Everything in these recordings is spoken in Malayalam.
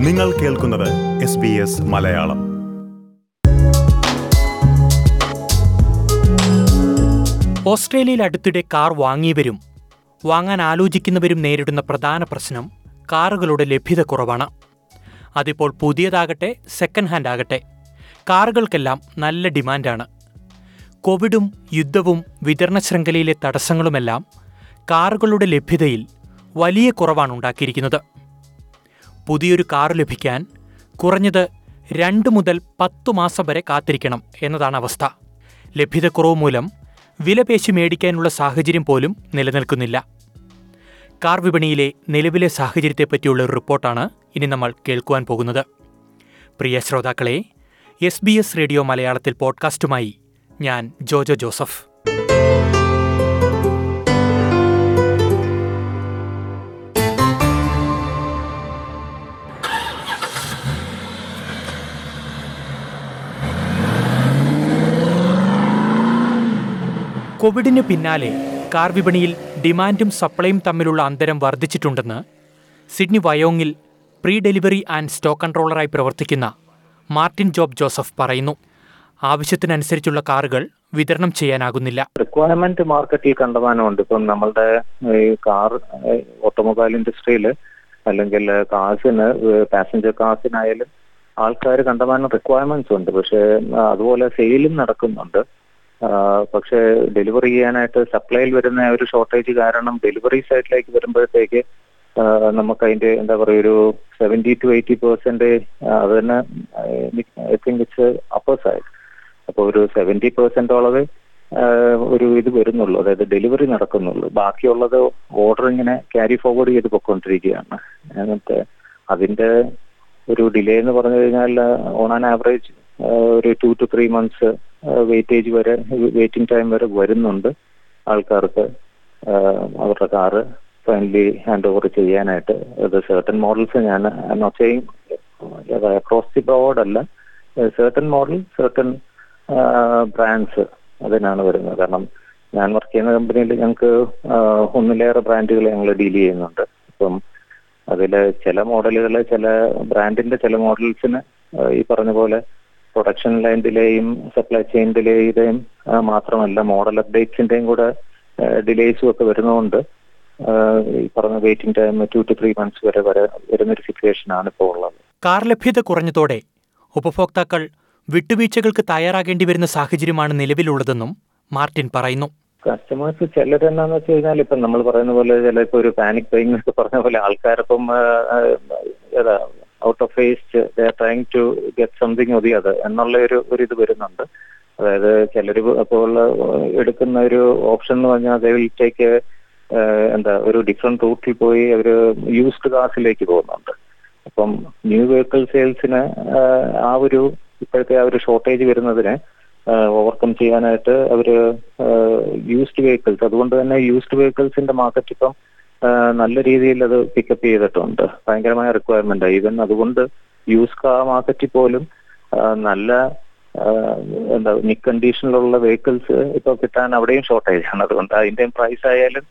നിങ്ങൾ കേൾക്കുന്നത് മലയാളം. ഓസ്ട്രേലിയയിൽ അടുത്തിടെ കാർ വാങ്ങിയവരും വാങ്ങാൻ ആലോചിക്കുന്നവരും നേരിടുന്ന പ്രധാന പ്രശ്നം കാറുകളുടെ ലഭ്യത കുറവാണ്. അതിപ്പോൾ പുതിയതാകട്ടെ സെക്കൻഡ് ഹാൻഡ് ആകട്ടെ. കാറുകൾക്കെല്ലാം നല്ല ഡിമാൻഡാണ്. കോവിഡും യുദ്ധവും വിതരണ ശൃംഖലയിലെ തടസ്സങ്ങളുമെല്ലാം കാറുകളുടെ ലഭ്യതയിൽ വലിയ കുറവാണ് ഉണ്ടാക്കിയിരിക്കുന്നത്. പുതിയൊരു കാർ ലഭിക്കാൻ കുറഞ്ഞത് രണ്ട് മുതൽ പത്തു മാസം വരെ കാത്തിരിക്കണം എന്നതാണ് അവസ്ഥ. ലഭ്യതക്കുറവ് മൂലം വിലപേശി മേടിക്കാനുള്ള സാഹചര്യം പോലും നിലനിൽക്കുന്നില്ല. കാർ വിപണിയിലെ നിലവിലെ സാഹചര്യത്തെപ്പറ്റിയുള്ള ഒരു റിപ്പോർട്ടാണ് ഇനി നമ്മൾ കേൾക്കുവാൻ പോകുന്നത്. പ്രിയ ശ്രോതാക്കളെ എസ് ബി എസ് റേഡിയോ മലയാളത്തിൽ പോഡ്കാസ്റ്റുമായി ഞാൻ ജോജോ ജോസഫ്. കോവിഡിന് പിന്നാലെ കാർ വിപണിയിൽ ഡിമാൻഡും സപ്ലൈയും തമ്മിലുള്ള അന്തരം വർദ്ധിച്ചിട്ടുണ്ടെന്ന് സിഡ്നി വയോങ്ങിൽ പ്രീ ഡെലിവറി ആൻഡ് സ്റ്റോക്ക് കൺട്രോളറായി പ്രവർത്തിക്കുന്ന മാർട്ടിൻ ജോബ് ജോസഫ് പറയുന്നു. ആവശ്യത്തിനനുസരിച്ചുള്ള കാറുകൾ വിതരണം ചെയ്യാനാകുന്നില്ല. റിക്വയർമെന്റ് മാർക്കറ്റിൽ കണ്ടമാനമുണ്ട്. ഇപ്പം നമ്മളുടെ ഈ കാർ ഓട്ടോമൊബൈൽ ഇൻഡസ്ട്രിയിൽ അല്ലെങ്കിൽ കാർസിന് പാസഞ്ചർ കാർസിനായാലും ആൾക്കാർ കണ്ടമാനം റിക്വയർമെന്റ്സ് ഉണ്ട്. പക്ഷേ അതുപോലെ സെയിലും നടക്കുന്നുണ്ട്. പക്ഷേ ഡെലിവറി ചെയ്യാനായിട്ട് സപ്ലൈയിൽ വരുന്ന ഒരു ഷോർട്ടേജ് കാരണം ഡെലിവറി സൈഡിലേക്ക് വരുമ്പോഴത്തേക്ക് നമുക്ക് അതിന്റെ എന്താ പറയുക ഒരു സെവന്റി ടു എയ്റ്റി പെർസെന്റ് അത് തന്നെ I think it's upper side അപ്പോൾ ഒരു സെവന്റി പെർസെന്റോളവ് ഒരു ഇത് വരുന്നുള്ളൂ. അതായത് ഡെലിവറി നടക്കുന്നുള്ളൂ. ബാക്കിയുള്ളത് ഓർഡർ ഇങ്ങനെ ക്യാരി ഫോർവേഡ് ചെയ്ത് പൊയ്ക്കൊണ്ടിരിക്കുകയാണ് എന്നിട്ട് അതിന്റെ ഒരു ഡിലേ എന്ന് പറഞ്ഞു കഴിഞ്ഞാൽ ഓൺ ആൻ ആവറേജ് ഒരു two two three months weightage വരെ വെയിറ്റിംഗ് ടൈം വരെ വരുന്നുണ്ട്. ആൾക്കാർക്ക് അവരുടെ കാറ് ഫൈനലി ഹാൻഡ് ഓവർ ചെയ്യാനായിട്ട് അത് സെർട്ടൺ മോഡൽസ് ഞാൻ അക്രോസ് ദി ബോർഡ് അല്ല. സർട്ടൻ മോഡൽ സെർട്ടൺ ബ്രാൻഡ്സ് അതിനാണ് വരുന്നത്. കാരണം ഞാൻ വർക്ക് ചെയ്യുന്ന കമ്പനിയിൽ ഞങ്ങൾക്ക് ഒന്നിലേറെ ബ്രാൻഡുകൾ ഞങ്ങൾ ഡീൽ ചെയ്യുന്നുണ്ട്. അപ്പം അതിൽ ചില മോഡലുകൾ ചില ബ്രാൻഡിന്റെ ചില മോഡൽസിന് ഈ പറഞ്ഞ പോലെ പ്രൊഡക്ഷൻ ലൈൻ ഡിലേയും സപ്ലൈ ചെയിൻ ഡിലേയുടെയും മാത്രമല്ല മോഡൽ അപ്ഡേറ്റ്സിന്റെയും കൂടെ ഡിലേസും ഒക്കെ വരുന്നതുകൊണ്ട് ഈ പറഞ്ഞ waiting time two two three months വരെ വരെ വരുന്നൊരു സിറ്റുവേഷൻ ആണ് ഇപ്പോൾ ഉള്ളത്. കാർ ലഭ്യത കുറഞ്ഞതോടെ ഉപഭോക്താക്കൾ വിട്ടുവീഴ്ചകൾക്ക് തയ്യാറാകേണ്ടി വരുന്ന സാഹചര്യമാണ് നിലവിലുള്ളതെന്നും മാർട്ടിൻ പറയുന്നു. കസ്റ്റമേഴ്സ് ചിലരെന്നാന്ന് വെച്ച് കഴിഞ്ഞാൽ ഇപ്പം നമ്മൾ പറയുന്ന പോലെ ചില ഇപ്പോൾ ഒരു പാനിക് ബൈങ് എന്നൊക്കെ പറഞ്ഞ പോലെ ആൾക്കാരിപ്പം ഏതാ out of fast trying to get something other അത് എന്നുള്ള ഒരു ഒരു ഇത് വരുന്നുണ്ട്. അതായത് ചിലർ അപ്പോൾ എടുക്കുന്ന ഒരു ഓപ്ഷൻ എന്ന് പറഞ്ഞാൽ ദേ വിൽ എന്താ ഒരു ഡിഫറെന്റ് റൂട്ടിൽ പോയി അവർ യൂസ്ഡ് കാസിലേക്ക് പോകുന്നുണ്ട്. അപ്പം ന്യൂ വെഹിക്കിൾ സെയിൽസിന് ആ ഒരു ഇപ്പോഴത്തെ ആ ഒരു ഷോർട്ടേജ് വരുന്നതിന് ഓവർകം ചെയ്യാനായിട്ട് അവർ യൂസ്ഡ് വെഹിക്കിൾസ് അതുകൊണ്ട് തന്നെ യൂസ്ഡ് വെഹിക്കിൾസിന്റെ മാർക്കറ്റ് ഇപ്പം നല്ല രീതിയിൽ അത് പിക്കപ്പ് ചെയ്തിട്ടുണ്ട്. ഭയങ്കരമായ റിക്വയർമെന്റ് ഈവൻ അതുകൊണ്ട് യൂസ് കാർ മാർക്കറ്റിൽ പോലും നല്ല എന്താ നിക് കണ്ടീഷനിലുള്ള വെഹിക്കിൾസ് ഇപ്പൊ കിട്ടാൻ അവിടെയും ഷോർട്ടേജ് ആണ്. അതുകൊണ്ട് അതിന്റെയും പ്രൈസ് ആയാലും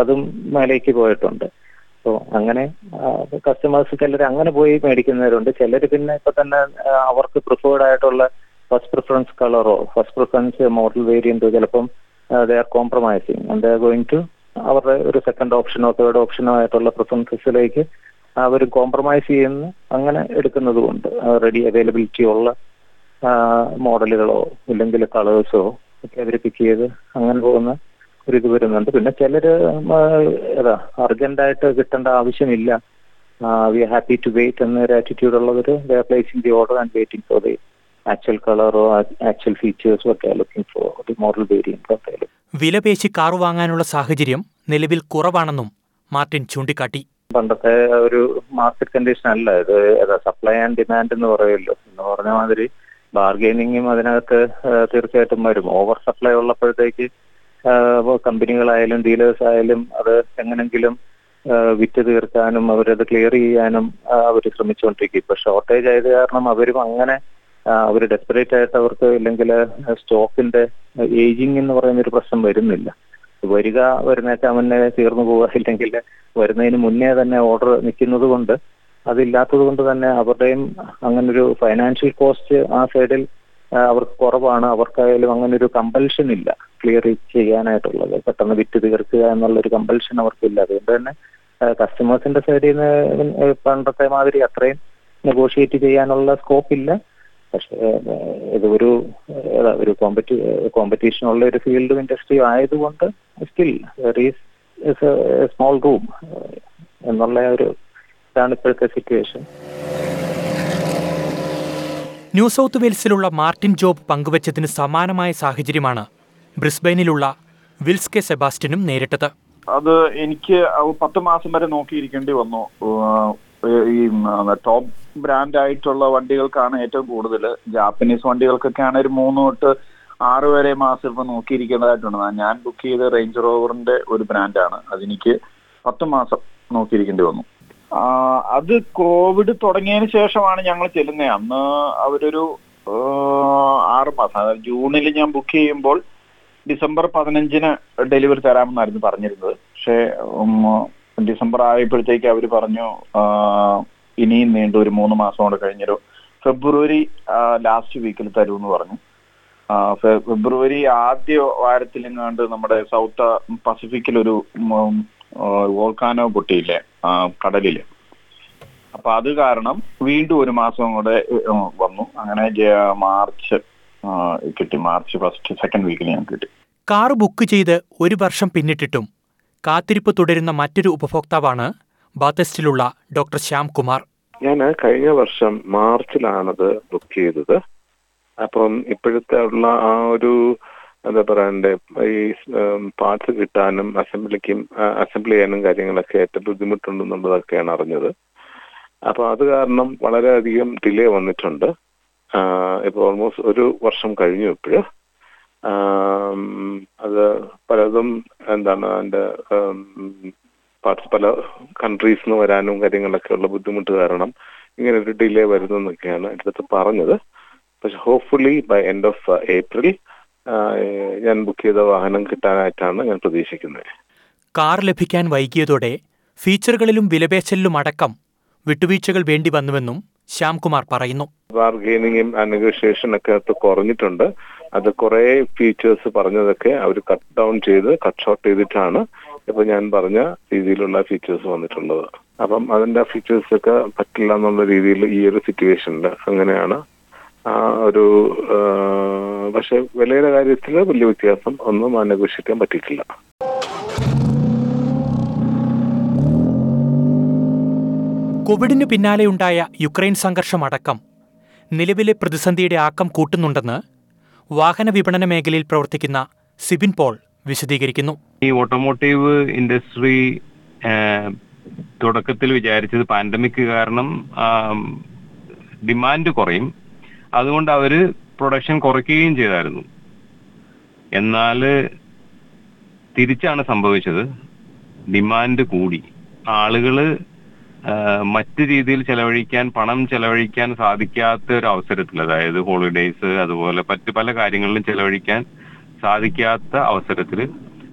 അതും മേലേക്ക് പോയിട്ടുണ്ട്. സോ അങ്ങനെ കസ്റ്റമേഴ്സ് ചിലർ അങ്ങനെ പോയി മേടിക്കുന്നവരുണ്ട്. ചിലർ പിന്നെ ഇപ്പൊ തന്നെ അവർക്ക് പ്രിഫേർഡ് ആയിട്ടുള്ള ഫസ്റ്റ് പ്രിഫറൻസ് കളറോ ഫസ്റ്റ് പ്രിഫറൻസ് മോഡൽ വേരിയന്റോ ചിലപ്പം they are compromising and they are going to അവരുടെ ഒരു സെക്കൻഡ് ഓപ്ഷനോ തേർഡ് ഓപ്ഷനോ ആയിട്ടുള്ള പ്രിഫറൻസസിലേക്ക് അവർ കോംപ്രമൈസ് ചെയ്യുന്നു. അങ്ങനെ എടുക്കുന്നതുകൊണ്ട് റെഡി അവൈലബിലിറ്റി ഉള്ള മോഡലുകളോ ഇല്ലെങ്കിൽ കളേഴ്സോ ഒക്കെ അവർ പിക്ക് ചെയ്ത് അങ്ങനെ പോകുന്ന ഒരു ഇത് വരുന്നുണ്ട്. പിന്നെ ചിലര് ഏതാ അർജന്റായിട്ട് കിട്ടേണ്ട ആവശ്യമില്ല. We are happy to wait എന്നൊരു ആറ്റിറ്റ്യൂഡ് ഉള്ളവർ they placing the order and waiting for the actual കളറോ ആക്ച്വൽ ഫീച്ചേഴ്സോ ഒക്കെ looking for the model variant ഒക്കെ വിലപേശി കാർ വാങ്ങാനുള്ള സാഹചര്യം നിലവിൽ കുറവാണെന്നും മാർട്ടിൻ ചൂണ്ടിക്കാട്ടി. പണ്ടത്തെ ഒരു മാർക്കറ്റ് കണ്ടീഷൻ അല്ല. ഇത് സപ്ലൈ ആൻഡ് ഡിമാൻഡ് എന്ന് പറയുമല്ലോ. എന്ന് പറഞ്ഞ മാതിരി ബാർഗെയിനിങ്ങും അതിനകത്ത് തീർച്ചയായിട്ടും വരും. ഓവർ സപ്ലൈ ഉള്ളപ്പോഴത്തേക്ക് കമ്പനികളായാലും ഡീലേഴ്സ് ആയാലും അത് എങ്ങനെങ്കിലും വിറ്റ് തീർക്കാനും അവരത് ക്ലിയർ ചെയ്യാനും അവർ ശ്രമിച്ചുകൊണ്ടിരിക്കും. ഇപ്പൊ ഷോർട്ടേജ് ആയത് കാരണം അവരും അങ്ങനെ അവർ ഡെസ്പറേറ്റ് ആയിട്ട് അവർക്ക് ഇല്ലെങ്കിൽ സ്റ്റോക്കിന്റെ ഏജിങ് എന്ന് പറയുന്ന ഒരു പ്രശ്നം വരുന്നില്ല. വരിക വരുന്നേക്കാൻ മുന്നേ തീർന്നു പോവുക ഇല്ലെങ്കിൽ വരുന്നതിന് മുന്നേ തന്നെ ഓർഡർ നിൽക്കുന്നത് കൊണ്ട് അതില്ലാത്തത് കൊണ്ട് തന്നെ അവരുടെയും അങ്ങനൊരു ഫൈനാൻഷ്യൽ കോസ്റ്റ് ആ സൈഡിൽ അവർക്ക് കുറവാണ്. അവർക്കായാലും അങ്ങനെ ഒരു കമ്പൽഷൻ ഇല്ല. ക്ലിയർ ചെയ്യാനായിട്ടുള്ളത്. പെട്ടെന്ന് വിറ്റ് തീർക്കുക എന്നുള്ള ഒരു കമ്പൽഷൻ അവർക്കില്ല. അതുകൊണ്ട് തന്നെ കസ്റ്റമേഴ്സിന്റെ സൈഡിൽ നിന്ന് പണ്ടത്തെ മാതിരി അത്രയും നെഗോഷിയേറ്റ് ചെയ്യാനുള്ള സ്കോപ്പ് ഇല്ല. പക്ഷേ ഇത് ഒരു ഒരു കോമ്പറ്റി കോമ്പറ്റീഷനുള്ള ഒരു ഫീൽഡ് ഇൻഡസ്ട്രി ആയതുകൊണ്ട് സ്റ്റിൽ സ്മോൾ റൂം എന്നുള്ള ഒരു ഇതാണ് ഇപ്പോഴത്തെ സിറ്റുവേഷൻ ന്യൂ സൗത്ത് വെയിൽസിലുള്ള മാർട്ടിൻ ജോബ് പങ്കുവച്ചതിന് സമാനമായ സാഹചര്യമാണ് ബ്രിസ്ബെയിനിലുള്ള വിൽസ് കെ സെബാസ്റ്റ്യനും നേരിട്ടത്. അത് എനിക്ക് പത്ത് മാസം വരെ നോക്കിയിരിക്കേണ്ടി വന്നു. ഈ ടോപ്പ് ബ്രാൻഡ് ആയിട്ടുള്ള വണ്ടികൾക്കാണ് ഏറ്റവും കൂടുതൽ. ജാപ്പനീസ് വണ്ടികൾക്കൊക്കെയാണ് ഒരു മൂന്ന് തൊട്ട് ആറ് വരെ മാസം ഇപ്പൊ നോക്കിയിരിക്കേണ്ടതായിട്ടുണ്ട്. ഞാൻ ബുക്ക് ചെയ്ത റേഞ്ച് റോവറിന്റെ ഒരു ബ്രാൻഡാണ് അതെനിക്ക് പത്ത് മാസം നോക്കിയിരിക്കേണ്ടി വന്നു. അത് കോവിഡ് തുടങ്ങിയതിന് ശേഷമാണ് ഞങ്ങൾ ചെല്ലുന്നത് അന്ന് അവരൊരു ആറ് മാസം അതായത് ജൂണിൽ ഞാൻ ബുക്ക് ചെയ്യുമ്പോൾ ഡിസംബർ പതിനഞ്ചിന് ഡെലിവറി തരാമെന്നായിരുന്നു പറഞ്ഞിരുന്നത്. പക്ഷേ ഡിസംബർ ആയപ്പോഴത്തേക്ക് അവർ പറഞ്ഞു ഇനിയും നീണ്ടു ഒരു മൂന്ന് മാസം കൂടെ കഴിഞ്ഞൊരു ഫെബ്രുവരി ലാസ്റ്റ് വീക്കിൽ തരൂ എന്ന് പറഞ്ഞു. ഫെബ്രുവരി ആദ്യ വാരത്തിലെങ്ങാണ്ട് നമ്മുടെ സൗത്ത് പസഫിക്കിൽ ഒരു വോൾക്കാനോ പൊട്ടിയില്ലേ കടലിൽ. അപ്പൊ അത് കാരണം വീണ്ടും ഒരു മാസം കൂടെ വന്നു. അങ്ങനെ മാർച്ച് കിട്ടി. മാർച്ച് ഫസ്റ്റ് സെക്കൻഡ് വീക്കിൽ ഞാൻ കിട്ടി. കാർ ബുക്ക് ചെയ്ത് ഒരു വർഷം പിന്നിട്ടിട്ടും കാത്തിരിപ്പ് തുടരുന്ന മറ്റൊരു ഉപഭോക്താവാണ് ബാത്തസ്റ്റിലുള്ള ഡോക്ടർ ശ്യാം കുമാർ. ഞാൻ കഴിഞ്ഞ വർഷം മാർച്ചിലാണത് ബുക്ക് ചെയ്തത്. അപ്പം ഇപ്പോഴത്തെ ഉള്ള ആ ഒരു എന്താ പറയണ്ടേ ഈ പാർട്സ് കിട്ടാനും അസംബ്ലിക്കും അസംബ്ലി ചെയ്യാനും കാര്യങ്ങളൊക്കെ ഏറ്റവും ബുദ്ധിമുട്ടുണ്ടെന്നുള്ളതൊക്കെയാണ് അറിഞ്ഞത്. അപ്പൊ അത് കാരണം വളരെയധികം ഡിലേ വന്നിട്ടുണ്ട്. ഇപ്പോൾ ഓൾമോസ്റ്റ് ഒരു വർഷം കഴിഞ്ഞു ഇപ്പോഴ്. അത് പലതും എന്താണ് അതിന്റെ പാർട്സ് പല കൺട്രീസിൽ നിന്ന് വരാനും കാര്യങ്ങളൊക്കെ ഉള്ള ബുദ്ധിമുട്ട് കാരണം ഇങ്ങനെ ഒരു ഡിലേ വരുന്നെന്നൊക്കെയാണ് അടുത്ത് പറഞ്ഞത്. പക്ഷെ hopefully by end of April ഞാൻ ബുക്ക് ചെയ്ത വാഹനം കിട്ടാനായിട്ടാണ് ഞാൻ പ്രതീക്ഷിക്കുന്നത്. കാർ ലഭിക്കാൻ വൈകിയതോടെ ഫീച്ചറുകളിലും വിലപേശലിലും അടക്കം വിട്ടുവീഴ്ചകൾ വേണ്ടി വന്നുവെന്നും ശ്യാംകുമാർ പറയുന്നു. ബാർഗെയിനിങ്ങും നെഗോഷിയേഷൻ ഒക്കെ കുറഞ്ഞിട്ടുണ്ട്. അത് കുറെ ഫീച്ചേഴ്സ് പറഞ്ഞതൊക്കെ അവർ കട്ട് ഡൗൺ ചെയ്ത് കട്ട് ഷോർട്ട് ചെയ്തിട്ടാണ് ഇപ്പൊ ഞാൻ പറഞ്ഞ രീതിയിലുള്ള ഫീച്ചേഴ്സ് വന്നിട്ടുള്ളത്. അപ്പം അതിന്റെ ഫീച്ചേഴ്സ് ഒക്കെ പറ്റില്ല എന്നുള്ള രീതിയിൽ ഈ ഒരു സിറ്റുവേഷനിൽ അങ്ങനെയാണ്. ആ ഒരു പക്ഷെ വിലയുടെ കാര്യത്തിൽ വലിയ വ്യത്യാസം ഒന്നും ചെയ്യാൻ പറ്റിയിട്ടില്ല. കോവിഡിന് പിന്നാലെയുണ്ടായ യുക്രൈൻ സംഘർഷം അടക്കം നിലവിലെ പ്രതിസന്ധിയുടെ ആക്കം കൂട്ടുന്നുണ്ടെന്ന് വാഹന വിപണന മേഖലയിൽ പ്രവർത്തിക്കുന്ന സിബിൻ പോൾ വിശദീകരിക്കുന്നു. ഈ ഓട്ടോമോട്ടീവ് ഇൻഡസ്ട്രി തുടക്കത്തിൽ വിചാരിച്ചത് പാൻഡമിക് കാരണം ഡിമാൻഡ് കുറയും. അതുകൊണ്ട് അവർ പ്രൊഡക്ഷൻ കുറയ്ക്കുകയും ചെയ്തായിരുന്നു. എന്നാൽ തിരിച്ചാണ് സംഭവിച്ചത്. ഡിമാൻഡ് കൂടി. ആളുകൾ മറ്റു രീതിയിൽ ചെലവഴിക്കാൻ പണം ചെലവഴിക്കാൻ സാധിക്കാത്ത ഒരു അവസരത്തിൽ അതായത് ഹോളിഡേയ്സ് അതുപോലെ മറ്റു പല കാര്യങ്ങളിലും ചെലവഴിക്കാൻ സാധിക്കാത്ത അവസരത്തിൽ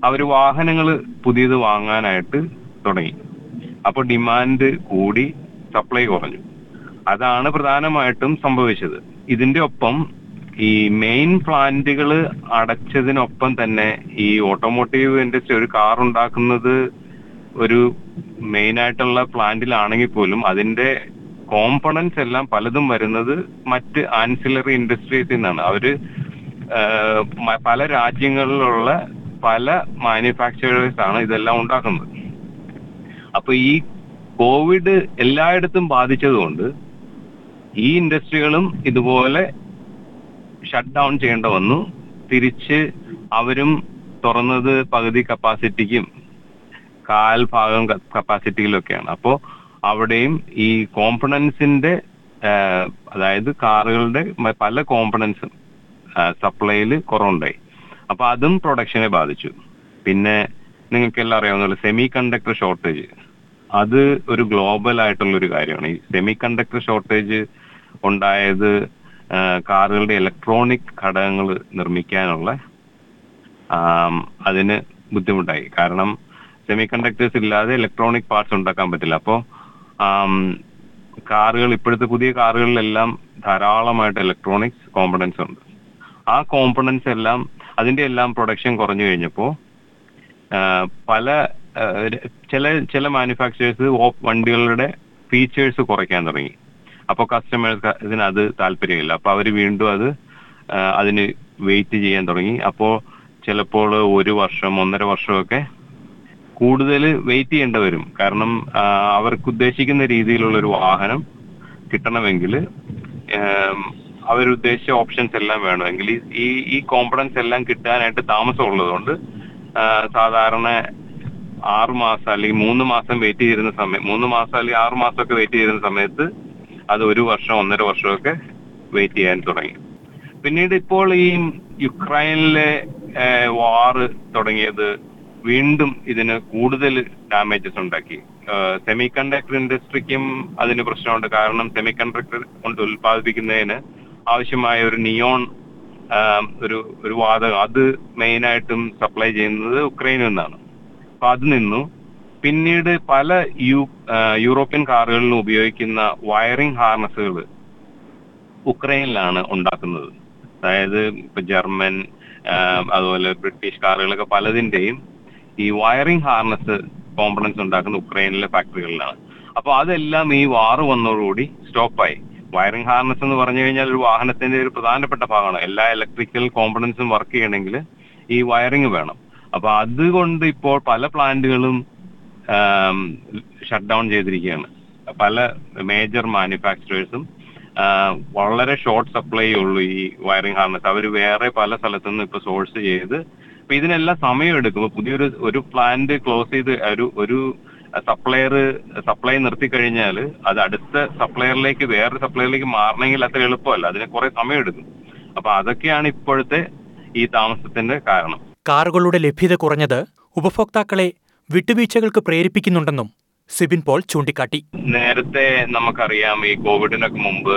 അവർ വാഹനങ്ങൾ പുതിയത് വാങ്ങാനായിട്ട് തുടങ്ങി. അപ്പോൾ ഡിമാൻഡ് കൂടി സപ്ലൈ കുറഞ്ഞു. അതാണ് പ്രധാനമായിട്ടും സംഭവിച്ചത്. ഇതിന്റെ ഒപ്പം ഈ മെയിൻ പ്ലാന്റുകൾ അടച്ചതിനൊപ്പം തന്നെ ഈ ഓട്ടോമോട്ടീവ് ഇൻഡസ്ട്രി ഒരു കാർ ഉണ്ടാക്കുന്നത് ഒരു മെയിൻ ആയിട്ടുള്ള പ്ലാന്റിലാണെങ്കിൽ പോലും അതിന്റെ കോമ്പണൻസ് എല്ലാം പലതും വരുന്നത് മറ്റ് ആൻസിലറി ഇൻഡസ്ട്രീസിൽ നിന്നാണ്. അവർ പല രാജ്യങ്ങളിലുള്ള പല മാനുഫാക്ചറേഴ്സ് ആണ് ഇതെല്ലാം ഉണ്ടാക്കുന്നത്. അപ്പൊ ഈ കോവിഡ് എല്ലായിടത്തും ബാധിച്ചതുകൊണ്ട് ഈ ഇൻഡസ്ട്രികളും ഇതുപോലെ ഷട്ട് ഡൗൺ ചെയ്യേണ്ട വന്നു. തിരിച്ച് അവരും തുറന്നത് പകുതി കപ്പാസിറ്റിക്കും കാൽ ഭാഗം കപ്പാസിറ്റിയിലൊക്കെയാണ് അപ്പോൾ അവിടെയും ഈ കോമ്പണൻസിന്റെ അതായത് കാറുകളുടെ പല കോമ്പണൻസും സപ്ലൈയിൽ കുറവുണ്ടായി. അപ്പൊ അതും പ്രൊഡക്ഷനെ ബാധിച്ചു. പിന്നെ നിങ്ങൾക്ക് എല്ലാം അറിയാവുന്ന സെമി കണ്ടക്ടർ ഷോർട്ടേജ് അത് ഒരു ഗ്ലോബൽ ആയിട്ടുള്ള ഒരു കാര്യമാണ്. ഈ സെമി കണ്ടക്ടർ ഷോർട്ടേജ് ഉണ്ടായത് കാറുകളുടെ ഇലക്ട്രോണിക് ഘടകങ്ങൾ നിർമ്മിക്കാനുള്ള അതിന് ബുദ്ധിമുട്ടായി. കാരണം സെമി കണ്ടക്ടേഴ്സ് ഇല്ലാതെ ഇലക്ട്രോണിക് പാർട്സ് ഉണ്ടാക്കാൻ പറ്റില്ല. അപ്പോൾ കാറുകൾ ഇപ്പോഴത്തെ പുതിയ കാറുകളിലെല്ലാം ധാരാളമായിട്ട് ഇലക്ട്രോണിക്സ് കോമ്പണൻസ് ഉണ്ട്. ആ കോമ്പണൻസ് എല്ലാം അതിന്റെ എല്ലാം പ്രൊഡക്ഷൻ കുറഞ്ഞു കഴിഞ്ഞപ്പോൾ പല ചില ചില മാനുഫാക്ചറേഴ്സ് വണ്ടികളുടെ ഫീച്ചേഴ്സ് കുറയ്ക്കാൻ തുടങ്ങി. അപ്പോൾ കസ്റ്റമേഴ്സ് ഇതിന് അത് താല്പര്യമില്ല. അപ്പോൾ അവർ വീണ്ടും അത് അതിന് വെയിറ്റ് ചെയ്യാൻ തുടങ്ങി. അപ്പോൾ ചിലപ്പോൾ ഒരു വർഷം ഒന്നര വർഷമൊക്കെ കൂടുതൽ വെയിറ്റ് ചെയ്യേണ്ടി വരും. കാരണം അവർക്ക് ഉദ്ദേശിക്കുന്ന രീതിയിലുള്ള ഒരു വാഹനം കിട്ടണമെങ്കിൽ അവരുദ്ദേശിച്ച ഓപ്ഷൻസ് എല്ലാം വേണമെങ്കിൽ ഈ- ഈ കോമ്പിഡൻസ് എല്ലാം കിട്ടാനായിട്ട് താമസം ഉള്ളതുകൊണ്ട് ആ, സാധാരണ ആറ് മാസം അല്ലെങ്കിൽ മൂന്ന് മാസം വെയിറ്റ് ചെയ്തിരുന്ന സമയം മൂന്ന് മാസം അല്ലെങ്കിൽ ആറ് മാസമൊക്കെ വെയിറ്റ് ചെയ്തിരുന്ന സമയത്ത് അത് ഒരു വർഷം ഒന്നര വർഷമൊക്കെ വെയിറ്റ് ചെയ്യാൻ തുടങ്ങി. പിന്നീട് ഇപ്പോൾ ഈ യുക്രൈനിലെ വാറ് തുടങ്ങിയത് വീണ്ടും ഇതിന് കൂടുതൽ ഡാമേജസ് ഉണ്ടാക്കി. സെമി കണ്ടക്ടർ ഇൻഡസ്ട്രിക്കും അതിന് പ്രശ്നമുണ്ട്. കാരണം സെമി കണ്ടക്ടർ കൊണ്ട് ഉൽപ്പാദിപ്പിക്കുന്നതിന് ആവശ്യമായ ഒരു നിയോൺ ഒരു ഒരു വാതകം. അത് മെയിനായിട്ടും സപ്ലൈ ചെയ്യുന്നത് ഉക്രൈനിൽ നിന്നാണ്. അപ്പൊ അത് നിന്നു. പിന്നീട് പല യു യൂറോപ്യൻ കാറുകളിൽ ഉപയോഗിക്കുന്ന വയറിംഗ് ഹാർനസുകൾ ഉക്രൈനിലാണ് ഉണ്ടാക്കുന്നത്. അതായത് ഇപ്പൊ ജർമ്മൻ അതുപോലെ ബ്രിട്ടീഷ് കാറുകളൊക്കെ പലതിന്റെയും ഈ വയറിംഗ് ഹാർനസ് കോമ്പണൻസ് ഉണ്ടാക്കുന്ന ഉക്രൈനിലെ ഫാക്ടറികളിലാണ് അപ്പൊ അതെല്ലാം ഈ വാറ് വന്നതോടുകൂടി സ്റ്റോപ്പായി വയറിംഗ് ഹാർനസ് എന്ന് പറഞ്ഞു കഴിഞ്ഞാൽ ഒരു വാഹനത്തിന്റെ ഒരു പ്രധാനപ്പെട്ട ഭാഗമാണ്. എല്ലാ ഇലക്ട്രിക്കൽ കോമ്പണൻസും വർക്ക് ചെയ്യണമെങ്കിൽ ഈ വയറിംഗ് വേണം. അപ്പൊ അതുകൊണ്ട് ഇപ്പോൾ പല പ്ലാന്റുകളും ഷട്ട് ഡൗൺ ചെയ്തിരിക്കുകയാണ്. പല മേജർ മാനുഫാക്ചറേഴ്സും വളരെ ഷോർട്ട് സപ്ലൈ ഉള്ളൂ ഈ വയറിംഗ് ഹാർനസ് അവർ വേറെ പല സ്ഥലത്തു നിന്ന് ഇപ്പൊ സോഴ്സ് ചെയ്ത് അപ്പൊ ഇതിനെല്ലാം സമയം എടുക്കും. പുതിയൊരു ഒരു പ്ലാന്റ് ക്ലോസ് ചെയ്ത് ഒരു ഒരു സപ്ലയർ സപ്ലൈ നിർത്തി കഴിഞ്ഞാൽ അത് അടുത്ത സപ്ലയറിലേക്ക് വേറൊരു സപ്ലയറിലേക്ക് മാറണമെങ്കിൽ അത്ര എളുപ്പമല്ല. അതിന് കുറെ സമയമെടുക്കും. അപ്പൊ അതൊക്കെയാണ് ഇപ്പോഴത്തെ ഈ താമസത്തിന്റെ കാരണം. കാറുകളുടെ ലഭ്യത കുറഞ്ഞത് ഉപഭോക്താക്കളെ വിട്ടുവീഴ്ചകൾക്ക് പ്രേരിപ്പിക്കുന്നുണ്ടെന്നും സിബിൻ പോൾ ചൂണ്ടിക്കാട്ടി. നേരത്തെ നമുക്കറിയാം ഈ കോവിഡിനൊക്കെ മുമ്പ്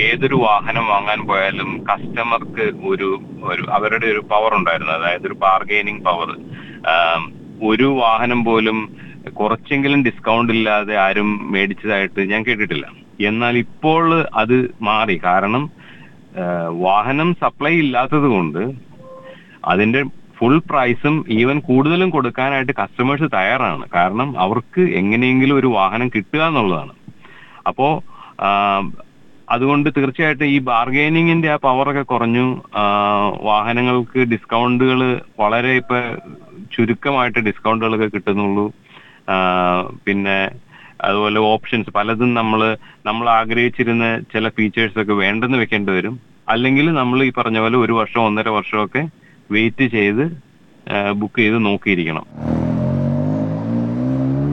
ഏതൊരു വാഹനം വാങ്ങാൻ പോയാലും കസ്റ്റമർക്ക് ഒരു ഒരു അവരുടെ ഒരു പവർ ഉണ്ടായിരുന്നു. അതായത് ഒരു ബാർഗെയിനിങ് പവർ ഒരു വാഹനം പോലും കുറച്ചെങ്കിലും ഡിസ്കൗണ്ട് ഇല്ലാതെ ആരും മേടിച്ചതായിട്ട് ഞാൻ കേട്ടിട്ടില്ല. എന്നാൽ ഇപ്പോൾ അത് മാറി. കാരണം വാഹനം സപ്ലൈ ഇല്ലാത്തത് കൊണ്ട് അതിന്റെ ഫുൾ പ്രൈസും ഈവൻ കൂടുതലും കൊടുക്കാനായിട്ട് കസ്റ്റമേഴ്സ് തയ്യാറാണ്. കാരണം അവർക്ക് എങ്ങനെയെങ്കിലും ഒരു വാഹനം കിട്ടുക എന്നുള്ളതാണ്. അപ്പോ അതുകൊണ്ട് തീർച്ചയായിട്ടും ഈ ബാർഗൈനിങ്ങിന്റെ ആ പവറൊക്കെ കുറഞ്ഞു. വാഹനങ്ങൾക്ക് ഡിസ്കൗണ്ടുകൾ വളരെ ഇപ്പൊ ചുരുക്കമായിട്ട് ഡിസ്കൗണ്ടുകളൊക്കെ കിട്ടുന്നുള്ളൂ. പിന്നെ അതുപോലെ ഓപ്ഷൻസ്. പലതും നമ്മൾ നമ്മൾ ആഗ്രഹിച്ചിരുന്ന ചില ഫീച്ചേഴ്സ് ഒക്കെ വേണ്ടെന്ന് വെക്കേണ്ടി വരും. അല്ലെങ്കിൽ നമ്മൾ ഈ പറഞ്ഞ പോലെ ഒരു വർഷം ഒന്നര വർഷമൊക്കെ വെയിറ്റ് ചെയ്ത് ബുക്ക് ചെയ്ത് നോക്കിയിരിക്കണം.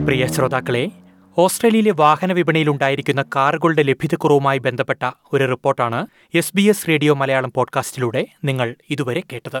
പ്രിയ ശ്രോതാക്കളെ ഓസ്ട്രേലിയയിലെ വാഹന വിപണിയിൽ ഉണ്ടായിരിക്കുന്ന കാറുകളുടെ ലഭ്യതക്കുറവുമായി ബന്ധപ്പെട്ട ഒരു റിപ്പോർട്ടാണ് S B S radio Malayalam പോഡ്കാസ്റ്റിലൂടെ നിങ്ങൾ ഇതുവരെ കേട്ടത്.